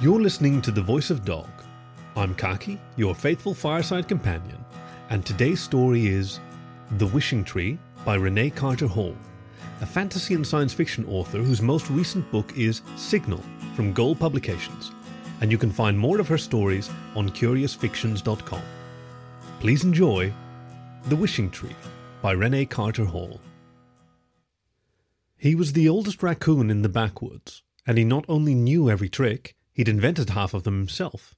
You're listening to The Voice of Dog. I'm Khaki, your faithful fireside companion, and today's story is The Wishing Tree by Renee Carter Hall, a fantasy and science fiction author whose most recent book is Signal from Goal Publications, and you can find more of her stories on curiousfictions.com. Please enjoy The Wishing Tree by Renee Carter Hall. He was the oldest raccoon in the backwoods, and he not only knew every trick, he'd invented half of them himself.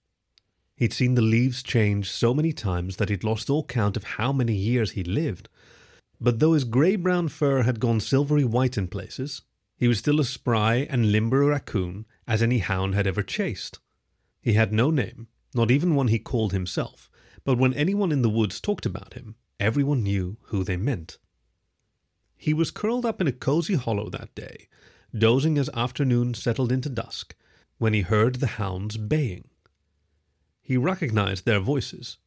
He'd seen the leaves change so many times that he'd lost all count of how many years he'd lived. But though his grey brown fur had gone silvery white in places, he was still as spry and limber a raccoon as any hound had ever chased. He had no name, not even one he called himself, but when anyone in the woods talked about him, everyone knew who they meant. He was curled up in a cozy hollow that day, dozing as afternoon settled into dusk, when he heard the hounds baying. He recognized their voices.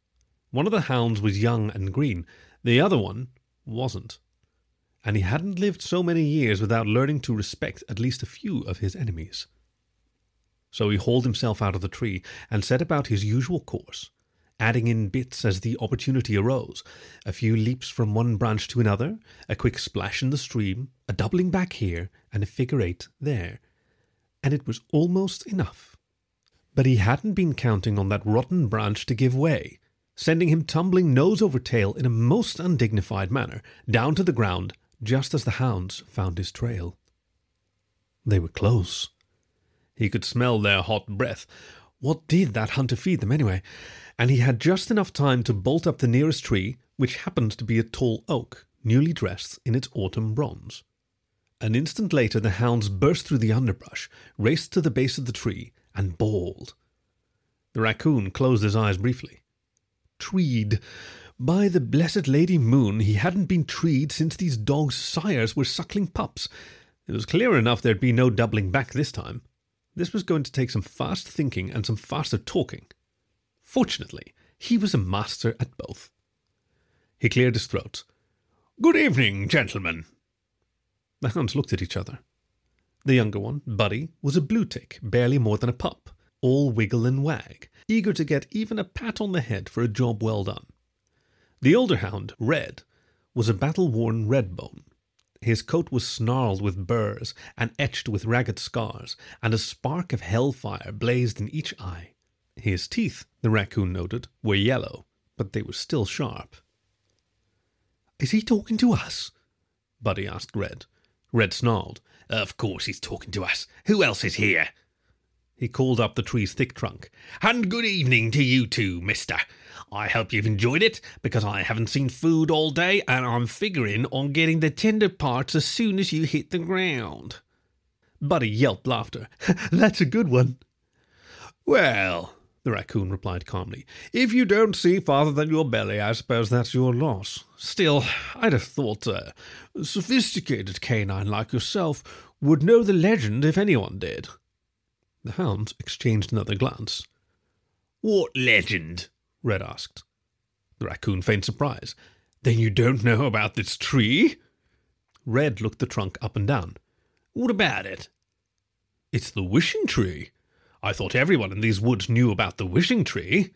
One of the hounds was young and green, the other one wasn't. And he hadn't lived so many years without learning to respect at least a few of his enemies. So he hauled himself out of the tree and set about his usual course, adding in bits as the opportunity arose a few leaps from one branch to another, a quick splash in the stream, a doubling back here, and a figure eight there. And it was almost enough. But he hadn't been counting on that rotten branch to give way, sending him tumbling nose over tail in a most undignified manner down to the ground just as the hounds found his trail. They were close. He could smell their hot breath. What did that hunter feed them anyway? And he had just enough time to bolt up the nearest tree, which happened to be a tall oak, newly dressed in its autumn bronze. An instant later, the hounds burst through the underbrush, raced to the base of the tree, and bawled. The raccoon closed his eyes briefly. Treed. By the blessed Lady Moon, he hadn't been treed since these dogs' sires were suckling pups. It was clear enough there'd be no doubling back this time. This was going to take some fast thinking and some faster talking. Fortunately, he was a master at both. He cleared his throat. Good evening, gentlemen. The hounds looked at each other. The younger one, Buddy, was a blue tick, barely more than a pup, all wiggle and wag, eager to get even a pat on the head for a job well done. The older hound, Red, was a battle worn redbone. His coat was snarled with burrs and etched with ragged scars, and a spark of hellfire blazed in each eye. His teeth, the raccoon noted, were yellow, but they were still sharp. Is he talking to us? Buddy asked Red. Red snarled. Of course he's talking to us. Who else is here? He called up the tree's thick trunk. And good evening to you too, mister. I hope you've enjoyed it, because I haven't seen food all day, and I'm figuring on getting the tender parts as soon as you hit the ground. Buddy yelped laughter. That's a good one. Well, the raccoon replied calmly, if you don't see farther than your belly, I suppose that's your loss. Still, I'd have thought a sophisticated canine like yourself would know the legend if anyone did. The hounds exchanged another glance. What legend? Red asked. The raccoon feigned surprise. Then you don't know about this tree? Red looked the trunk up and down. What about it? It's the wishing tree. I thought everyone in these woods knew about the wishing tree.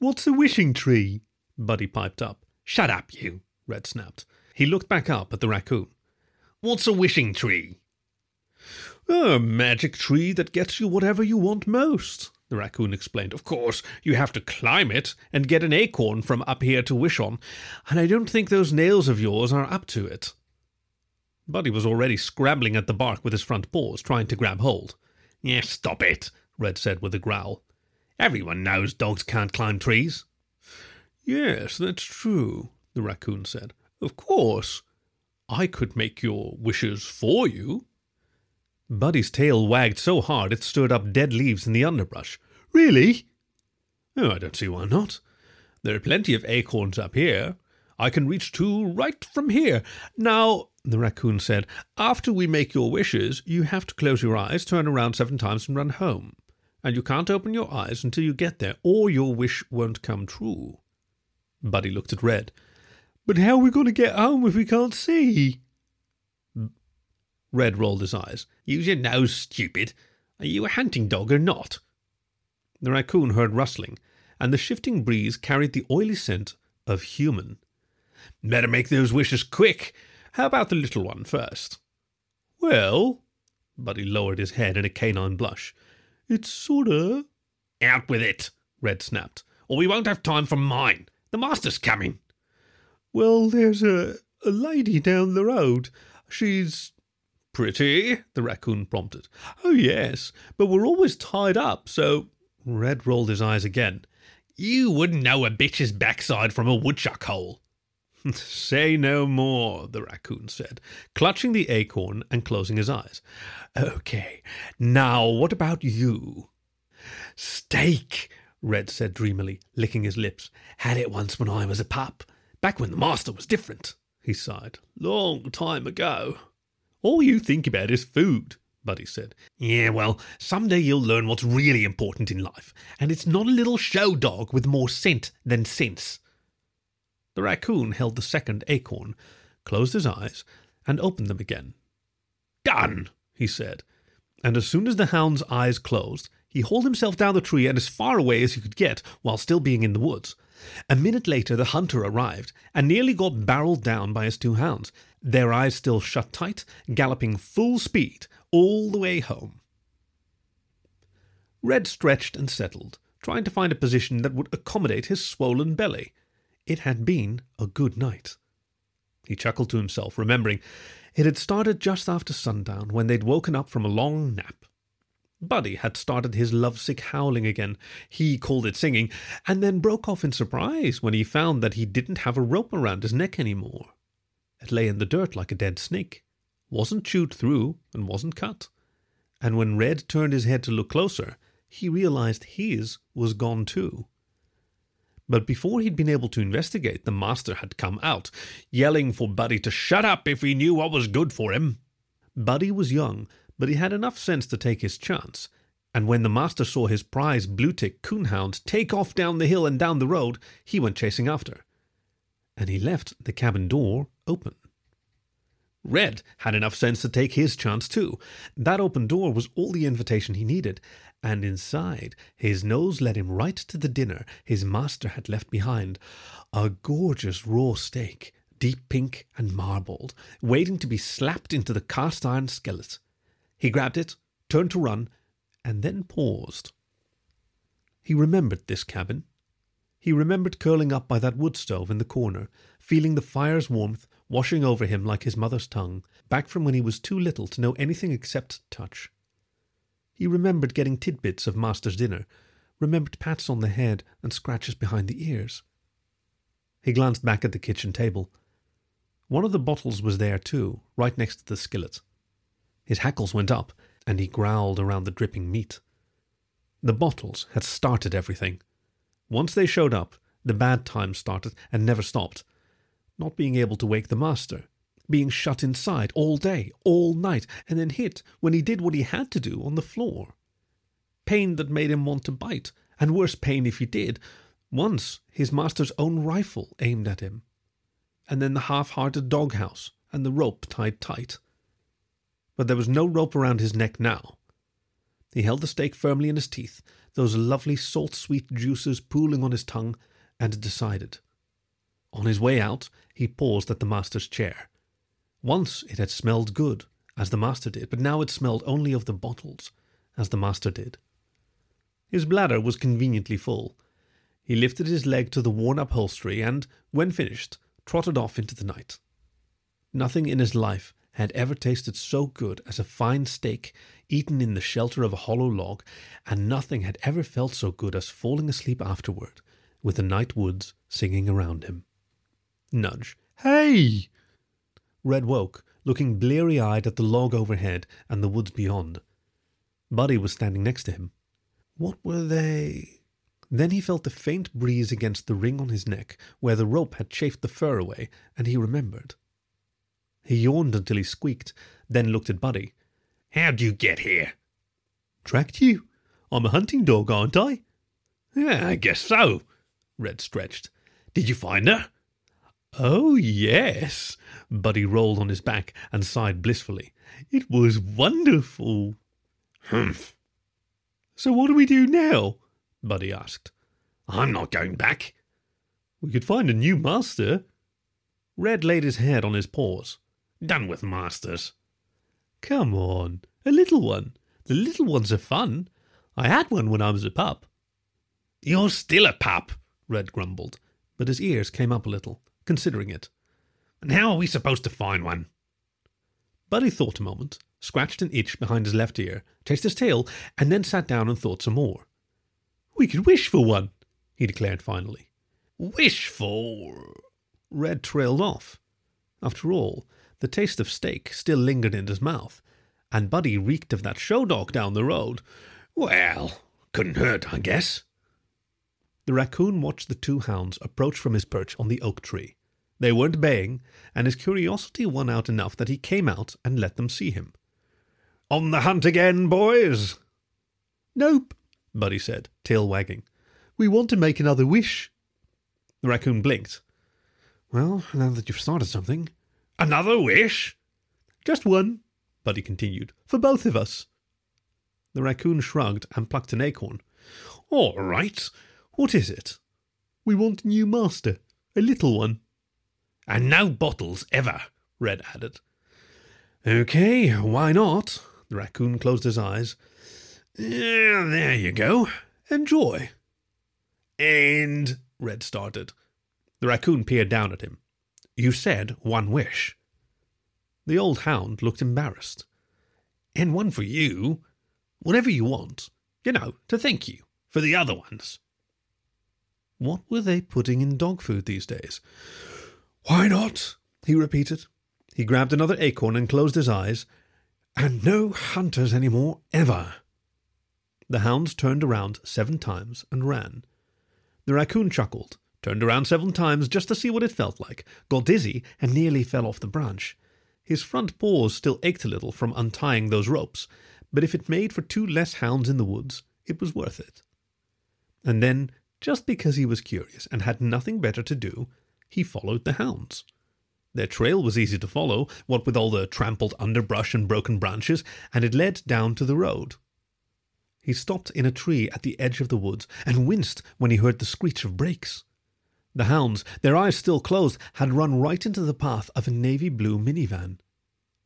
What's a wishing tree? Buddy piped up. Shut up, you, Red snapped. He looked back up at the raccoon. What's a wishing tree? A magic tree that gets you whatever you want most, the raccoon explained. Of course, you have to climb it and get an acorn from up here to wish on, and I don't think those nails of yours are up to it. Buddy was already scrabbling at the bark with his front paws, trying to grab hold. Yes, stop it, Red said with a growl. Everyone knows dogs can't climb trees. Yes, that's true, the raccoon said. Of course. I could make your wishes for you. Buddy's tail wagged so hard it stirred up dead leaves in the underbrush. Really? Oh, I don't see why not. There are plenty of acorns up here. I can reach two right from here. Now, the raccoon said, after we make your wishes, you have to close your eyes, turn around seven times, and run home. And you can't open your eyes until you get there, or your wish won't come true. Buddy looked at Red. But how are we going to get home if we can't see? Red rolled his eyes. Use your nose, stupid. Are you a hunting dog or not? The raccoon heard rustling, and the shifting breeze carried the oily scent of human. Better make those wishes quick. How about the little one first? Well, Buddy lowered his head in a canine blush. It's sorta. Out with it, Red snapped, or we won't have time for mine. The master's coming. Well, there's a, a lady down the road. She's pretty, the raccoon prompted. Oh, yes, but we're always tied up, so. Red rolled his eyes again. You wouldn't know a bitch's backside from a woodchuck hole. Say no more, the raccoon said, clutching the acorn and closing his eyes. Okay, now what about you? Steak, Red said dreamily, licking his lips. Had it once when I was a pup. Back when the master was different, he sighed. Long time ago. All you think about is food, Buddy said. Yeah, well, someday you'll learn what's really important in life, and it's not a little show dog with more scent than sense. The raccoon held the second acorn, closed his eyes, and opened them again. Done, he said, and as soon as the hound's eyes closed, he hauled himself down the tree and as far away as he could get while still being in the woods. A minute later, the hunter arrived and nearly got barreled down by his two hounds, their eyes still shut tight, galloping full speed all the way home. Red stretched and settled, trying to find a position that would accommodate his swollen belly. It had been a good night. He chuckled to himself, remembering it had started just after sundown when they'd woken up from a long nap. Buddy had started his lovesick howling again. He called it singing, and then broke off in surprise when he found that he didn't have a rope around his neck anymore. It lay in the dirt like a dead snake, wasn't chewed through, and wasn't cut. And when Red turned his head to look closer, he realized his was gone too. But before he'd been able to investigate, the master had come out, yelling for Buddy to shut up if he knew what was good for him. Buddy was young, but he had enough sense to take his chance. And when the master saw his prize blue tick coonhound take off down the hill and down the road, he went chasing after. And he left the cabin door open. Red had enough sense to take his chance too. That open door was all the invitation he needed, and inside his nose led him right to the dinner his master had left behind a gorgeous raw steak, deep pink and marbled, waiting to be slapped into the cast iron skillet. He grabbed it, turned to run, and then paused. He remembered this cabin. He remembered curling up by that wood stove in the corner, feeling the fire's warmth washing over him like his mother's tongue, back from when he was too little to know anything except touch. He remembered getting tidbits of Master's dinner, remembered pats on the head and scratches behind the ears. He glanced back at the kitchen table. One of the bottles was there too, right next to the skillet. His hackles went up, and he growled around the dripping meat. The bottles had started everything. Once they showed up, the bad times started and never stopped. Not being able to wake the master, being shut inside all day, all night, and then hit when he did what he had to do on the floor. Pain that made him want to bite, and worse pain if he did. Once his master's own rifle aimed at him. And then the half hearted doghouse and the rope tied tight but there was no rope around his neck now. He held the steak firmly in his teeth, those lovely salt sweet juices pooling on his tongue, and decided. On his way out, he paused at the master's chair. Once it had smelled good, as the master did, but now it smelled only of the bottles, as the master did. His bladder was conveniently full. He lifted his leg to the worn upholstery and, when finished, trotted off into the night. Nothing in his life had ever tasted so good as a fine steak eaten in the shelter of a hollow log, and nothing had ever felt so good as falling asleep afterward, with the night woods singing around him. Nudge. Hey! Red woke, looking bleary eyed at the log overhead and the woods beyond. Buddy was standing next to him. What were they? Then he felt the faint breeze against the ring on his neck, where the rope had chafed the fur away, and he remembered. He yawned until he squeaked, then looked at Buddy. How'd you get here? Tracked you. I'm a hunting dog, aren't I? Yeah, I guess so. Red stretched. Did you find her? Oh, yes. Buddy rolled on his back and sighed blissfully. It was wonderful. Humph. So what do we do now? Buddy asked. I'm not going back. We could find a new master. Red laid his head on his paws. Done with masters. Come on, a little one. The little ones are fun. I had one when I was a pup. You're still a pup, Red grumbled, but his ears came up a little, considering it. And how are we supposed to find one? Buddy thought a moment, scratched an itch behind his left ear, chased his tail, and then sat down and thought some more. We could wish for one, he declared finally. Wish for. Red trailed off. After all, the taste of steak still lingered in his mouth, and Buddy reeked of that show dog down the road. Well, couldn't hurt, I guess. The raccoon watched the two hounds approach from his perch on the oak tree. They weren't baying, and his curiosity won out enough that he came out and let them see him. On the hunt again, boys? Nope, Buddy said, tail wagging. We want to make another wish. The raccoon blinked. Well, now that you've started something. Another wish? Just one, Buddy continued, for both of us. The raccoon shrugged and plucked an acorn. All right. What is it? We want a new master, a little one. And no bottles ever, Red added. Okay, why not? The raccoon closed his eyes. Yeah, there you go. Enjoy. And. Red started. The raccoon peered down at him. You said one wish. The old hound looked embarrassed. And one for you. Whatever you want. You know, to thank you for the other ones. What were they putting in dog food these days? Why not? he repeated. He grabbed another acorn and closed his eyes. And no hunters any more, ever. The hounds turned around seven times and ran. The raccoon chuckled, turned around seven times just to see what it felt like, got dizzy, and nearly fell off the branch. His front paws still ached a little from untying those ropes, but if it made for two less hounds in the woods, it was worth it. And then, just because he was curious and had nothing better to do, he followed the hounds. Their trail was easy to follow, what with all the trampled underbrush and broken branches, and it led down to the road. He stopped in a tree at the edge of the woods and winced when he heard the screech of brakes. The hounds, their eyes still closed, had run right into the path of a navy blue minivan.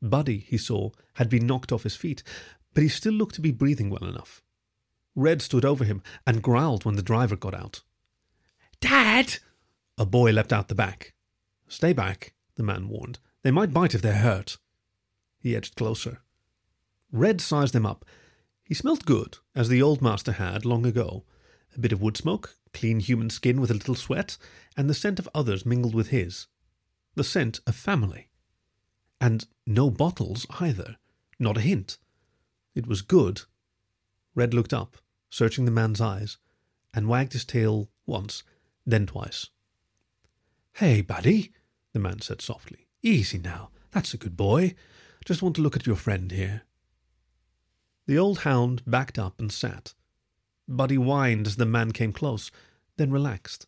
Buddy, he saw, had been knocked off his feet, but he still looked to be breathing well enough. Red stood over him and growled when the driver got out. Dad! A boy leapt out the back. Stay back, the man warned. They might bite if they're hurt. He edged closer. Red sized him up. He smelt good, as the old master had long ago. A bit of wood smoke, clean human skin with a little sweat, and the scent of others mingled with his. The scent of family. And no bottles either. Not a hint. It was good. Red looked up, searching the man's eyes, and wagged his tail once, then twice. Hey, buddy, the man said softly. Easy now. That's a good boy. Just want to look at your friend here. The old hound backed up and sat. Buddy whined as the man came close, then relaxed.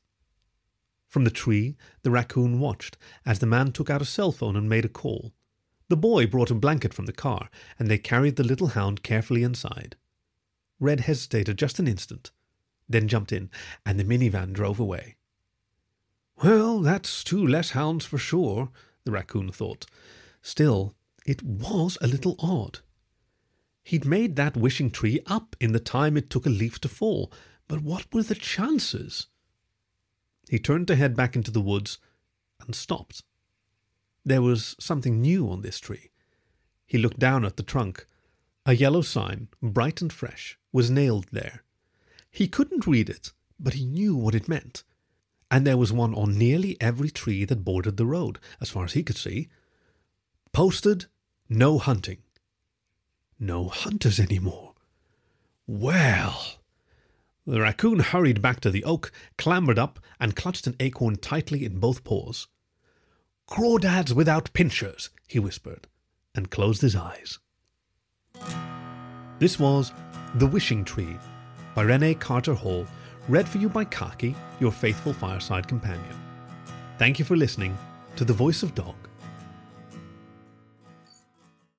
From the tree, the raccoon watched as the man took out a cell phone and made a call. The boy brought a blanket from the car, and they carried the little hound carefully inside. Red hesitated just an instant, then jumped in, and the minivan drove away. Well, that's two less hounds for sure, the raccoon thought. Still, it was a little odd. He'd made that wishing tree up in the time it took a leaf to fall, but what were the chances? He turned to head back into the woods and stopped. There was something new on this tree. He looked down at the trunk. A yellow sign, bright and fresh, was nailed there. He couldn't read it, but he knew what it meant. And there was one on nearly every tree that bordered the road, as far as he could see. Posted, no hunting. No hunters any more. Well. The raccoon hurried back to the oak, clambered up, and clutched an acorn tightly in both paws. Crawdads without pinchers, he whispered, and closed his eyes. This was The Wishing Tree by Renee Carter Hall, read for you by Khaki, your faithful fireside companion. Thank you for listening to The Voice of Dog.